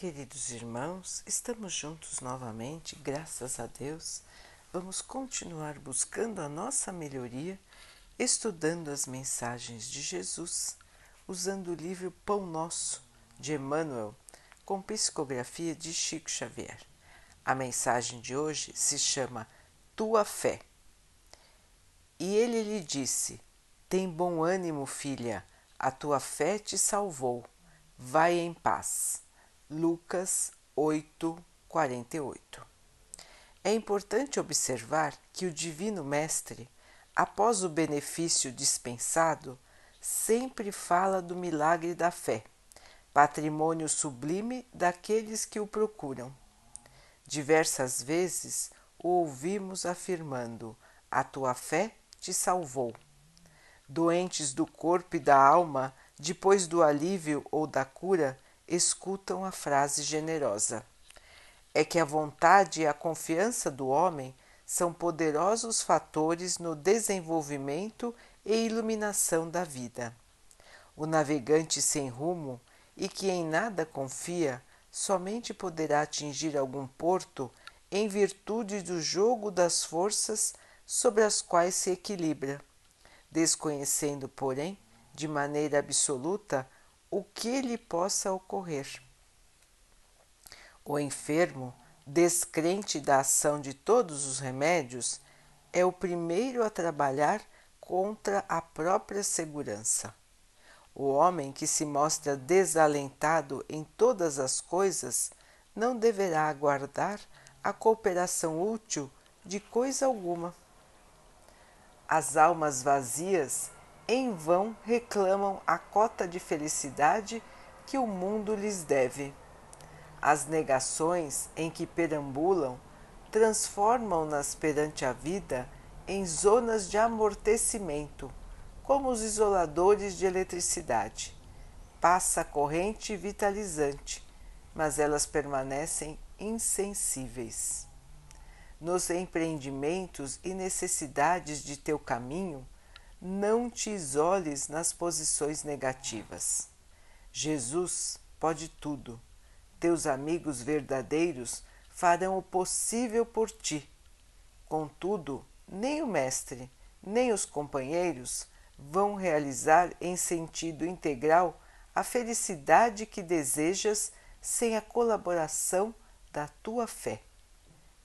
Queridos irmãos, estamos juntos novamente, graças a Deus. Vamos continuar buscando a nossa melhoria, estudando as mensagens de Jesus, usando o livro Pão Nosso, de Emmanuel, com psicografia de Chico Xavier. A mensagem de hoje se chama Tua Fé. E ele lhe disse: Tem bom ânimo, filha, a tua fé te salvou. Vai em paz. Lucas 8, 48. É importante observar que o Divino Mestre, após o benefício dispensado, sempre fala do milagre da fé, patrimônio sublime daqueles que o procuram. Diversas vezes o ouvimos afirmando: A tua fé te salvou. Doentes do corpo e da alma, depois do alívio ou da cura, escutam a frase generosa. É que a vontade e a confiança do homem são poderosos fatores no desenvolvimento e iluminação da vida. O navegante sem rumo e que em nada confia somente poderá atingir algum porto em virtude do jogo das forças sobre as quais se equilibra, desconhecendo, porém, de maneira absoluta o que lhe possa ocorrer. O enfermo, descrente da ação de todos os remédios, é o primeiro a trabalhar contra a própria segurança. O homem que se mostra desalentado em todas as coisas não deverá aguardar a cooperação útil de coisa alguma. As almas vazias em vão reclamam a cota de felicidade que o mundo lhes deve. As negações em que perambulam transformam-nas perante a vida em zonas de amortecimento, como os isoladores de eletricidade. Passa corrente vitalizante, mas elas permanecem insensíveis. Nos empreendimentos e necessidades de teu caminho, não te isoles nas posições negativas. Jesus pode tudo. Teus amigos verdadeiros farão o possível por ti. Contudo, nem o Mestre, nem os companheiros vão realizar em sentido integral a felicidade que desejas sem a colaboração da tua fé,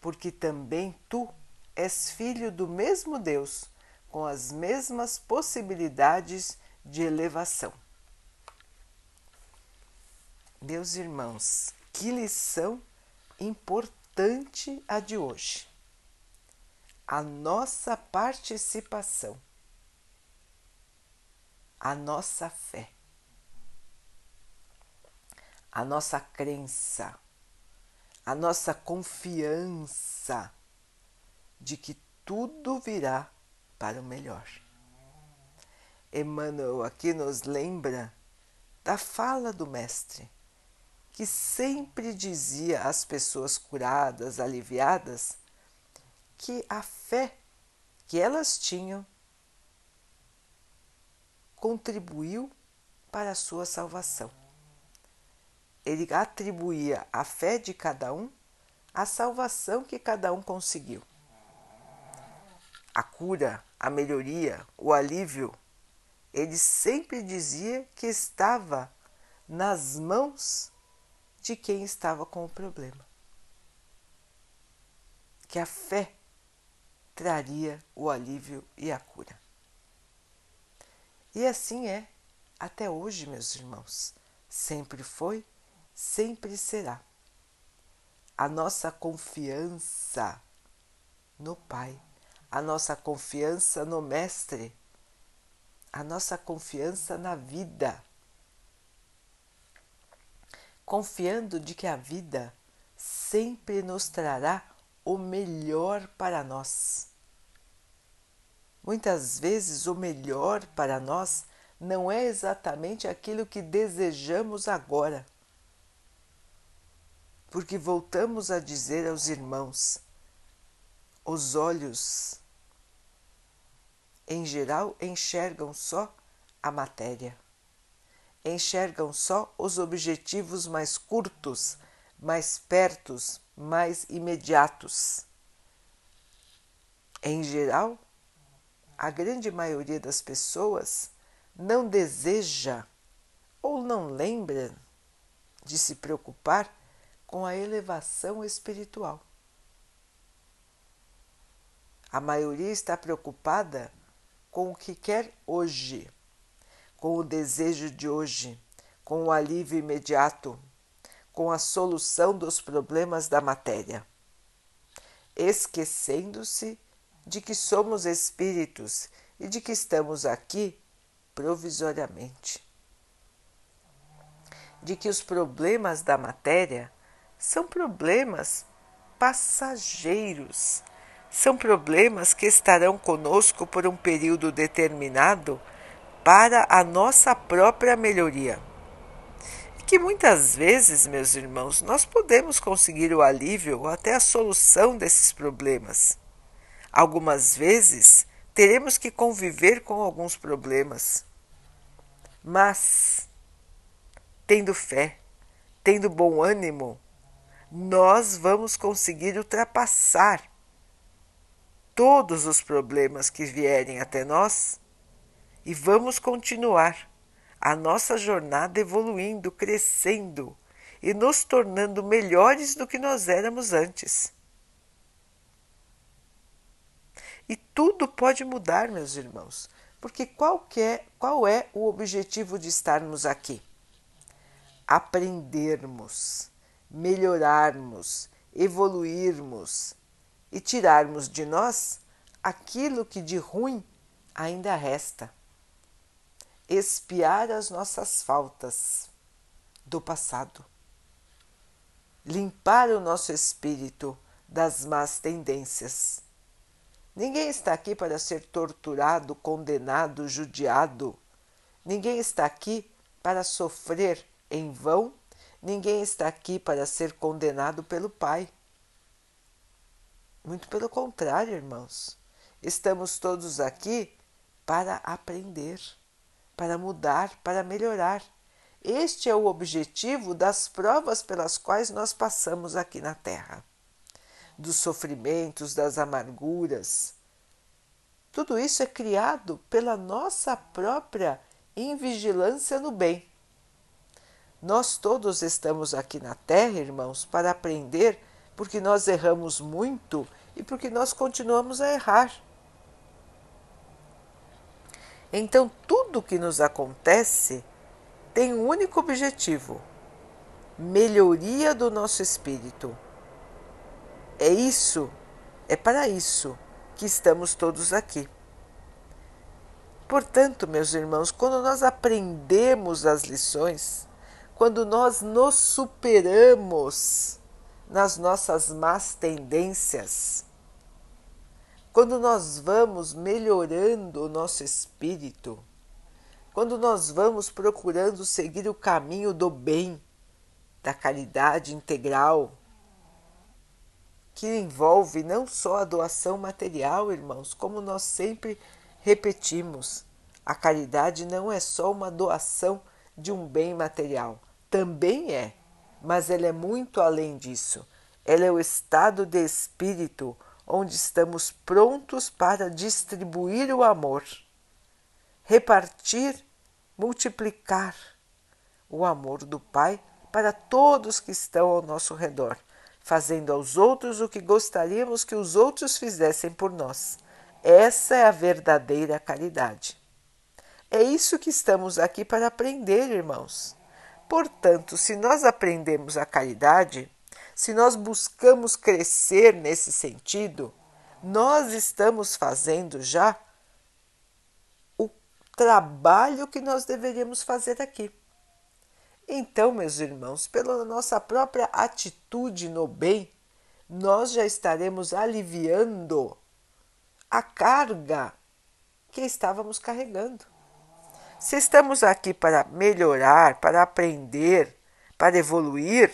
porque também tu és filho do mesmo Deus com as mesmas possibilidades de elevação. Meus irmãos, que lição importante a de hoje. A nossa participação, a nossa fé, a nossa crença, a nossa confiança de que tudo virá para o melhor. Emmanuel aqui nos lembra da fala do Mestre, que sempre dizia às pessoas curadas, aliviadas, que a fé que elas tinham contribuiu para a sua salvação. Ele atribuía à fé de cada um a salvação que cada um conseguiu a cura, a melhoria, o alívio, ele sempre dizia que estava nas mãos de quem estava com o problema. Que a fé traria o alívio e a cura. E assim é até hoje, meus irmãos. Sempre foi, sempre será. A nossa confiança no Pai a nossa confiança no Mestre, a nossa confiança na vida, confiando de que a vida sempre nos trará o melhor para nós. Muitas vezes o melhor para nós não é exatamente aquilo que desejamos agora. Porque voltamos a dizer aos irmãos: os olhos em geral, enxergam só a matéria. Enxergam só os objetivos mais curtos mais pertos, mais imediatos. Em geral, a grande maioria das pessoas não deseja ou não lembra de se preocupar com a elevação espiritual. A maioria está preocupada com o que quer hoje, com o desejo de hoje, com o alívio imediato, com a solução dos problemas da matéria, esquecendo-se de que somos espíritos e de que estamos aqui provisoriamente. De que os problemas da matéria são problemas passageiros, são problemas que estarão conosco por um período determinado para a nossa própria melhoria. E que muitas vezes, meus irmãos, nós podemos conseguir o alívio ou até a solução desses problemas. Algumas vezes teremos que conviver com alguns problemas, mas, tendo fé, tendo bom ânimo, nós vamos conseguir ultrapassar todos os problemas que vierem até nós e vamos continuar a nossa jornada evoluindo, crescendo e nos tornando melhores do que nós éramos antes. E tudo pode mudar, meus irmãos, porque qual, é, qual é o objetivo de estarmos aqui? Aprendermos melhorarmos, evoluirmos e tirarmos de nós aquilo que de ruim ainda resta. Espiar as nossas faltas do passado. Limpar o nosso espírito das más tendências. Ninguém está aqui para ser torturado, condenado, judiado. Ninguém está aqui para sofrer em vão Ninguém está aqui para ser condenado pelo Pai. Muito pelo contrário, irmãos. Estamos todos aqui para aprender, para mudar, para melhorar. Este é o objetivo das provas pelas quais nós passamos aqui na Terra, dos sofrimentos, das amarguras. Tudo isso é criado pela nossa própria invigilância no bem. Nós todos estamos aqui na Terra, irmãos, para aprender, porque nós erramos muito e porque nós continuamos a errar. Então, tudo que nos acontece tem um único objetivo: melhoria do nosso espírito. É isso, é para isso que estamos todos aqui. Portanto, meus irmãos, quando nós aprendemos as lições, quando nós nos superamos nas nossas más tendências, quando nós vamos melhorando o nosso espírito, quando nós vamos procurando seguir o caminho do bem, da caridade integral, que envolve não só a doação material, irmãos, como nós sempre repetimos, a caridade não é só uma doação de um bem material, também é, mas ela é muito além disso. Ela é o estado de espírito onde estamos prontos para distribuir o amor, repartir, multiplicar o amor do Pai para todos que estão ao nosso redor, fazendo aos outros o que gostaríamos que os outros fizessem por nós. Essa é a verdadeira caridade. É isso que estamos aqui para aprender, irmãos. Portanto, se nós aprendemos a caridade, se nós buscamos crescer nesse sentido, nós estamos fazendo já o trabalho que nós deveríamos fazer aqui. Então, meus irmãos, pela nossa própria atitude no bem, nós já estaremos aliviando a carga que estávamos carregando. Se estamos aqui para melhorar, para aprender, para evoluir,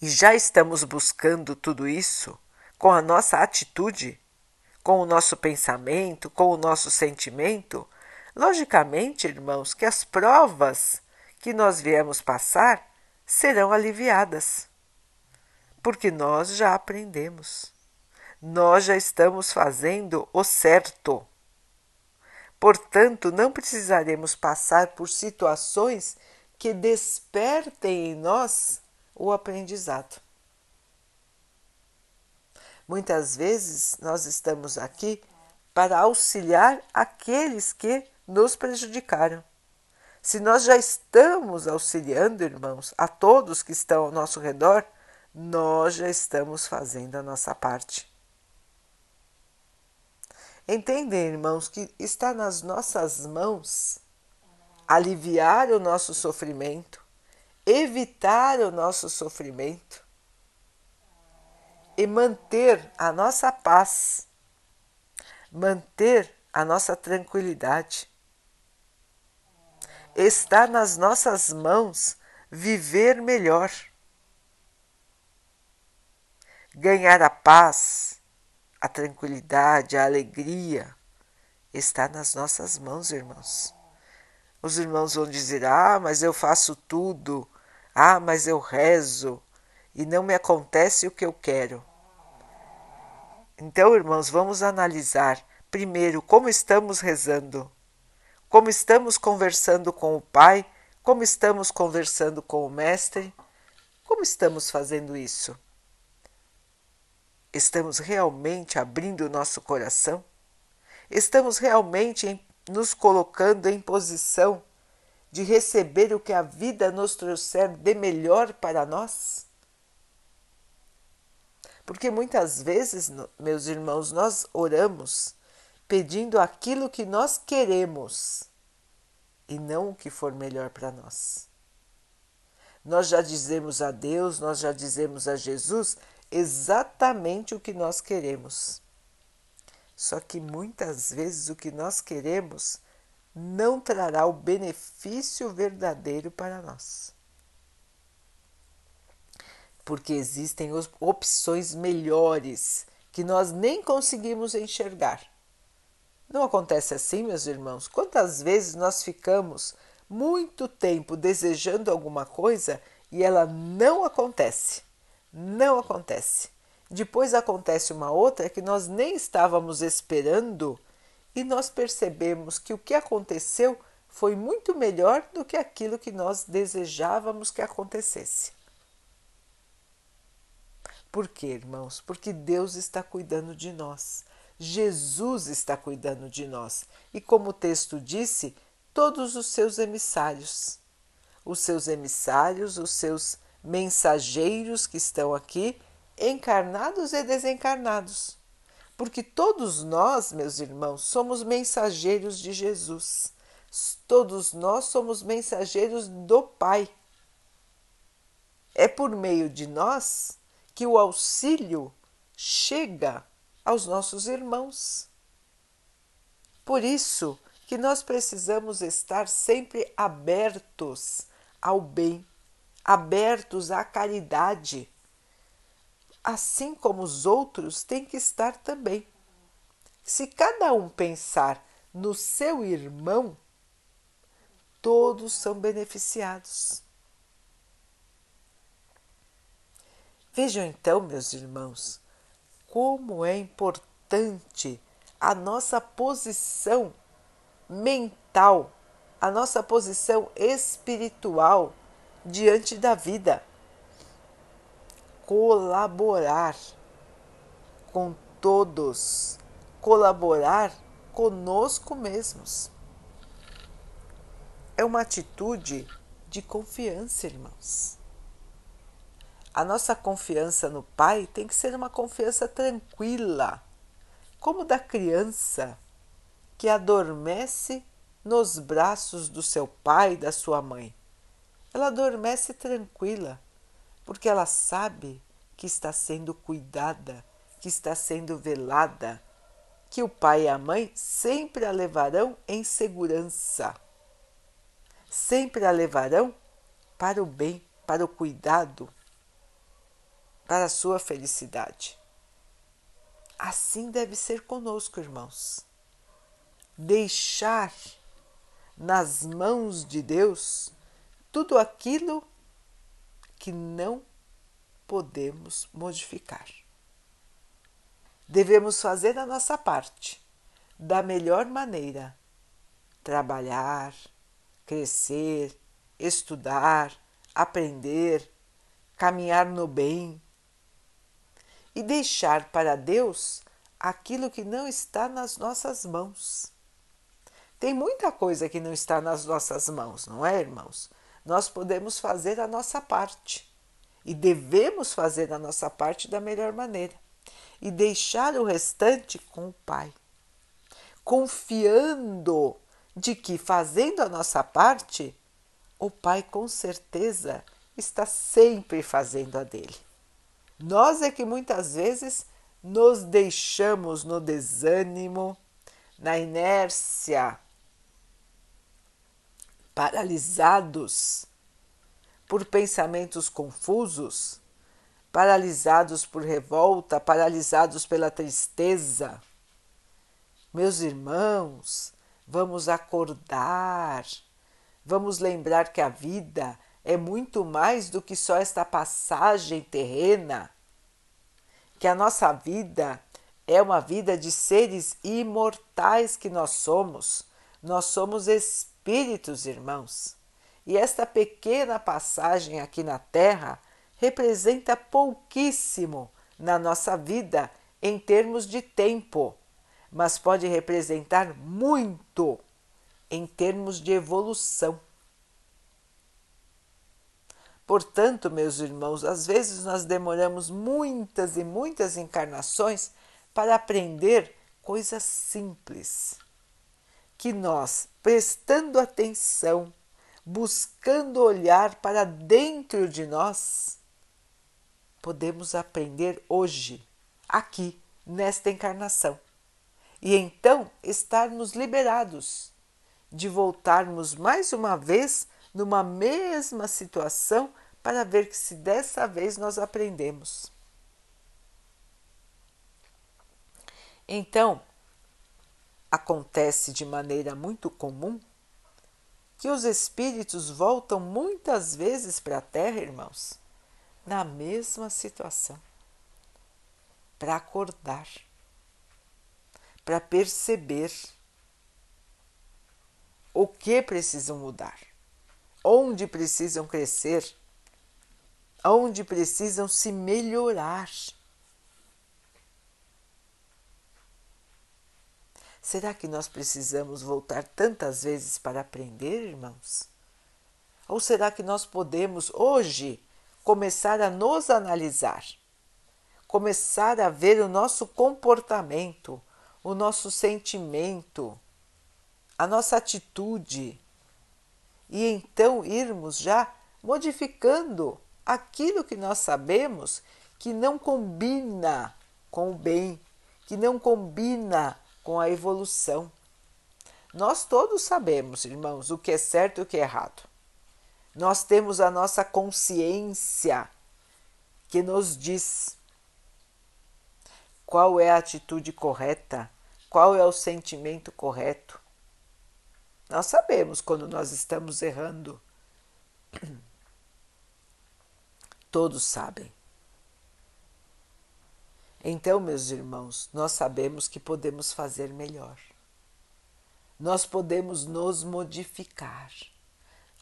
e já estamos buscando tudo isso com a nossa atitude, com o nosso pensamento, com o nosso sentimento, logicamente, irmãos, que as provas que nós viemos passar serão aliviadas, porque nós já aprendemos, nós já estamos fazendo o certo. Portanto, não precisaremos passar por situações que despertem em nós o aprendizado. Muitas vezes nós estamos aqui para auxiliar aqueles que nos prejudicaram. Se nós já estamos auxiliando, irmãos, a todos que estão ao nosso redor, nós já estamos fazendo a nossa parte. Entendem, irmãos, que está nas nossas mãos aliviar o nosso sofrimento, evitar o nosso sofrimento e manter a nossa paz, manter a nossa tranquilidade. Está nas nossas mãos viver melhor, ganhar a paz, a tranquilidade, a alegria está nas nossas mãos, irmãos. Os irmãos vão dizer: Ah, mas eu faço tudo, ah, mas eu rezo e não me acontece o que eu quero. Então, irmãos, vamos analisar primeiro como estamos rezando, como estamos conversando com o Pai, como estamos conversando com o Mestre, como estamos fazendo isso. Estamos realmente abrindo o nosso coração? Estamos realmente nos colocando em posição de receber o que a vida nos trouxer de melhor para nós? Porque muitas vezes, meus irmãos, nós oramos pedindo aquilo que nós queremos e não o que for melhor para nós. Nós já dizemos a Deus, nós já dizemos a Jesus exatamente o que nós queremos. Só que muitas vezes o que nós queremos não trará o benefício verdadeiro para nós. Porque existem opções melhores que nós nem conseguimos enxergar. Não acontece assim, meus irmãos? Quantas vezes nós ficamos muito tempo desejando alguma coisa e ela não acontece? Não acontece. Depois acontece uma outra que nós nem estávamos esperando e nós percebemos que o que aconteceu foi muito melhor do que aquilo que nós desejávamos que acontecesse. Por quê, irmãos? Porque Deus está cuidando de nós. Jesus está cuidando de nós. E como o texto disse, todos os seus emissários. Os seus emissários, os seus mensageiros que estão aqui, encarnados e desencarnados. Porque todos nós, meus irmãos, somos mensageiros de Jesus. Todos nós somos mensageiros do Pai. É por meio de nós que o auxílio chega aos nossos irmãos. Por isso que nós precisamos estar sempre abertos ao bem abertos à caridade, assim como os outros têm que estar também. Se cada um pensar no seu irmão, todos são beneficiados. Vejam então, meus irmãos, como é importante a nossa posição mental, a nossa posição espiritual diante da vida. Colaborar com todos, colaborar conosco mesmos. É uma atitude de confiança, irmãos. A nossa confiança no Pai tem que ser uma confiança tranquila, como da criança que adormece nos braços do seu pai e da sua mãe. Ela adormece tranquila, porque ela sabe que está sendo cuidada, que está sendo velada, que o pai e a mãe sempre a levarão em segurança, sempre a levarão para o bem, para o cuidado, para a sua felicidade. Assim deve ser conosco, irmãos. Deixar nas mãos de Deus tudo aquilo que não podemos modificar. Devemos fazer a nossa parte da melhor maneira. Trabalhar, crescer, estudar, aprender, caminhar no bem e deixar para Deus aquilo que não está nas nossas mãos. Tem muita coisa que não está nas nossas mãos, não é, irmãos? Nós podemos fazer a nossa parte. E devemos fazer a nossa parte da melhor maneira. E deixar o restante com o Pai, confiando de que fazendo a nossa parte, o Pai com certeza está sempre fazendo a dele. Nós é que muitas vezes nos deixamos no desânimo, na inércia, paralisados por pensamentos confusos, paralisados por revolta, paralisados pela tristeza. Meus irmãos, vamos acordar, vamos lembrar que a vida é muito mais do que só esta passagem terrena, que a nossa vida é uma vida de seres imortais que nós somos. Nós somos espíritos, irmãos. E esta pequena passagem aqui na Terra representa pouquíssimo na nossa vida em termos de tempo, mas pode representar muito em termos de evolução. Portanto, meus irmãos, às vezes nós demoramos muitas e muitas encarnações para aprender coisas simples, que nós, prestando atenção, buscando olhar para dentro de nós, podemos aprender hoje, aqui, nesta encarnação. E então estarmos liberados de voltarmos mais uma vez numa mesma situação para ver que se dessa vez nós aprendemos. Então, acontece de maneira muito comum? Que os espíritos voltam muitas vezes para a Terra, irmãos, na mesma situação, para acordar, para perceber o que precisam mudar, onde precisam crescer. Onde precisam se melhorar. Será que nós precisamos voltar tantas vezes para aprender, irmãos? Ou será que nós podemos hoje começar a nos analisar, começar a ver o nosso comportamento, o nosso sentimento, a nossa atitude e então irmos já modificando aquilo que nós sabemos que não combina com o bem, que não combina com a evolução. Nós todos sabemos, irmãos, o que é certo e o que é errado. Nós temos a nossa consciência que nos diz qual é a atitude correta, qual é o sentimento correto. Nós sabemos quando nós estamos errando. todos sabem. Então, meus irmãos, nós sabemos que podemos fazer melhor. Nós podemos nos modificar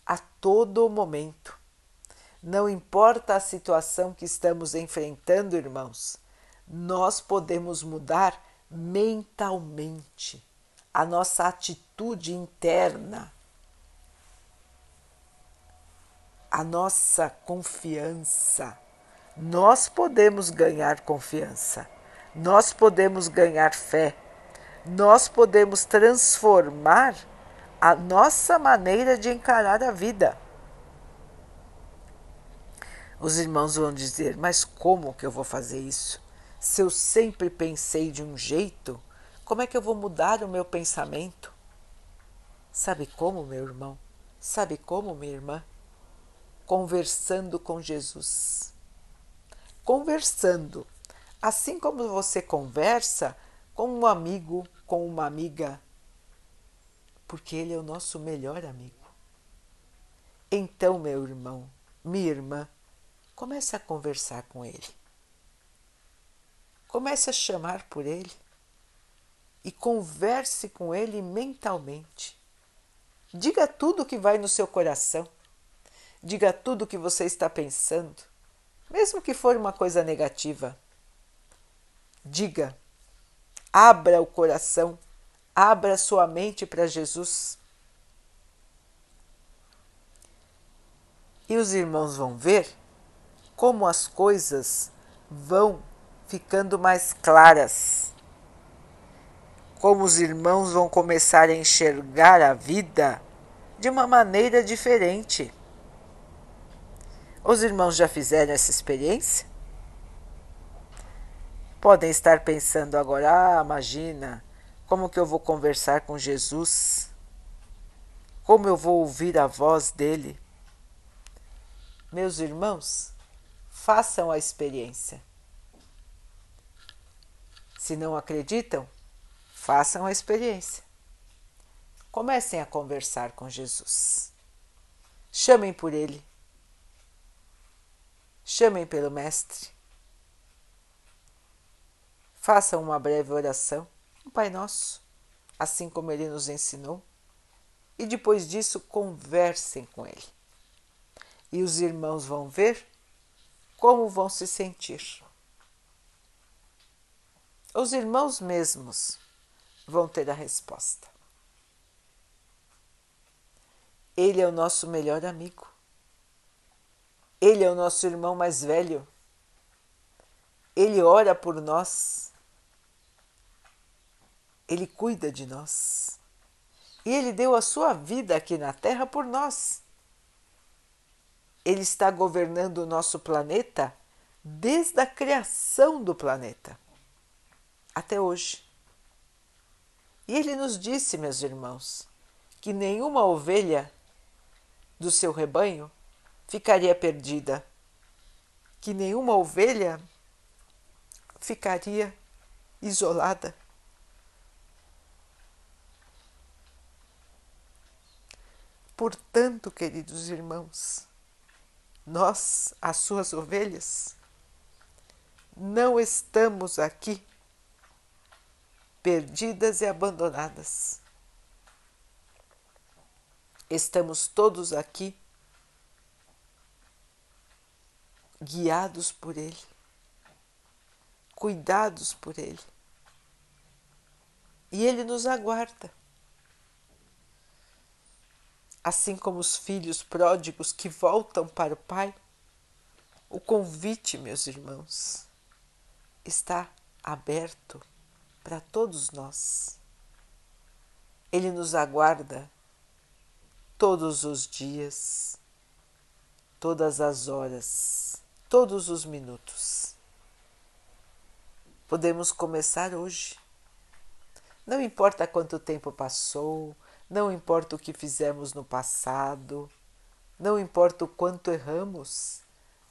a todo momento. Não importa a situação que estamos enfrentando, irmãos, nós podemos mudar mentalmente a nossa atitude interna a nossa confiança. Nós podemos ganhar confiança, nós podemos ganhar fé, nós podemos transformar a nossa maneira de encarar a vida. Os irmãos vão dizer: Mas como que eu vou fazer isso? Se eu sempre pensei de um jeito, como é que eu vou mudar o meu pensamento? Sabe como, meu irmão? Sabe como, minha irmã? conversando com Jesus. Conversando, assim como você conversa com um amigo, com uma amiga, porque ele é o nosso melhor amigo. Então, meu irmão, minha irmã, Comece a conversar com ele. Comece a chamar por ele e converse com ele mentalmente. Diga tudo o que vai no seu coração. Diga tudo o que você está pensando, mesmo que for uma coisa negativa. Diga, abra o coração, abra sua mente para Jesus. E os irmãos vão ver como as coisas vão ficando mais claras. Como os irmãos vão começar a enxergar a vida de uma maneira diferente. Os irmãos já fizeram essa experiência? Podem estar pensando agora: ah, imagina, como que eu vou conversar com Jesus? Como eu vou ouvir a voz dele? Meus irmãos, façam a experiência. Se não acreditam, façam a experiência. Comecem a conversar com Jesus. Chamem por ele. Chamem pelo Mestre. Façam uma breve oração, um Pai Nosso, assim como ele nos ensinou, e depois disso conversem com ele. E os irmãos vão ver como vão se sentir. Os irmãos mesmos vão ter a resposta. Ele é o nosso melhor amigo. Ele é o nosso irmão mais velho. Ele ora por nós. Ele cuida de nós. E ele deu a sua vida aqui na Terra por nós. Ele está governando o nosso planeta desde a criação do planeta até hoje. E ele nos disse, meus irmãos, que nenhuma ovelha do seu rebanho ficaria perdida, que nenhuma ovelha ficaria isolada. Portanto, queridos irmãos, nós, as suas ovelhas, não estamos aqui perdidas e abandonadas. Estamos todos aqui guiados por Ele, cuidados por Ele. E Ele nos aguarda. Assim como os filhos pródigos que voltam para o Pai, o convite, meus irmãos, está aberto para todos nós. Ele nos aguarda todos os dias, todas as horas todos os minutos. Podemos começar hoje. Não importa quanto tempo passou, não importa o que fizemos no passado, não importa o quanto erramos,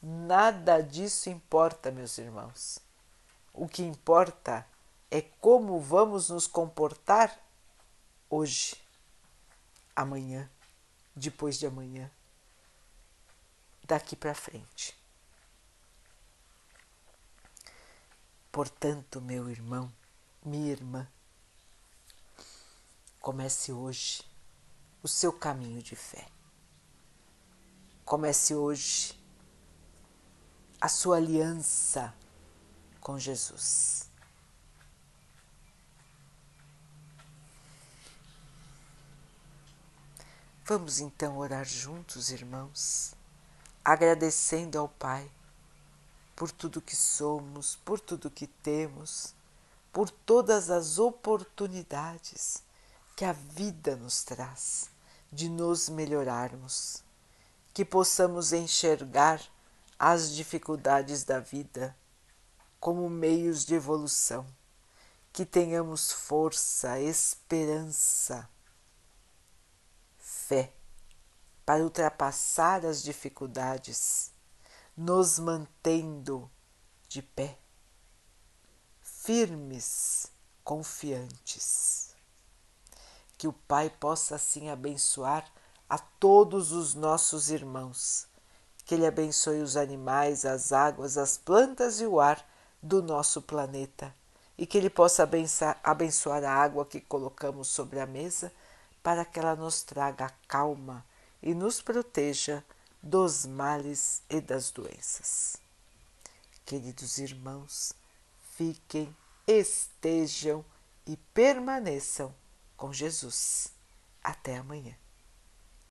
nada disso importa, meus irmãos. O que importa é como vamos nos comportar hoje, amanhã, depois de amanhã, daqui para frente. Portanto, meu irmão, minha irmã, comece hoje o seu caminho de fé. Comece hoje a sua aliança com Jesus. Vamos então orar juntos, irmãos, agradecendo ao Pai por tudo que somos, por tudo que temos, por todas as oportunidades que a vida nos traz de nos melhorarmos, que possamos enxergar as dificuldades da vida como meios de evolução, que tenhamos força, esperança, fé para ultrapassar as dificuldades nos mantendo de pé, firmes, confiantes. Que o Pai possa assim abençoar a todos os nossos irmãos que Ele abençoe os animais, as águas, as plantas e o ar do nosso planeta e que Ele possa abençoar a água que colocamos sobre a mesa para que ela nos traga calma e nos proteja dos males e das doenças. Queridos irmãos, fiquem, estejam e permaneçam com Jesus. Até amanhã.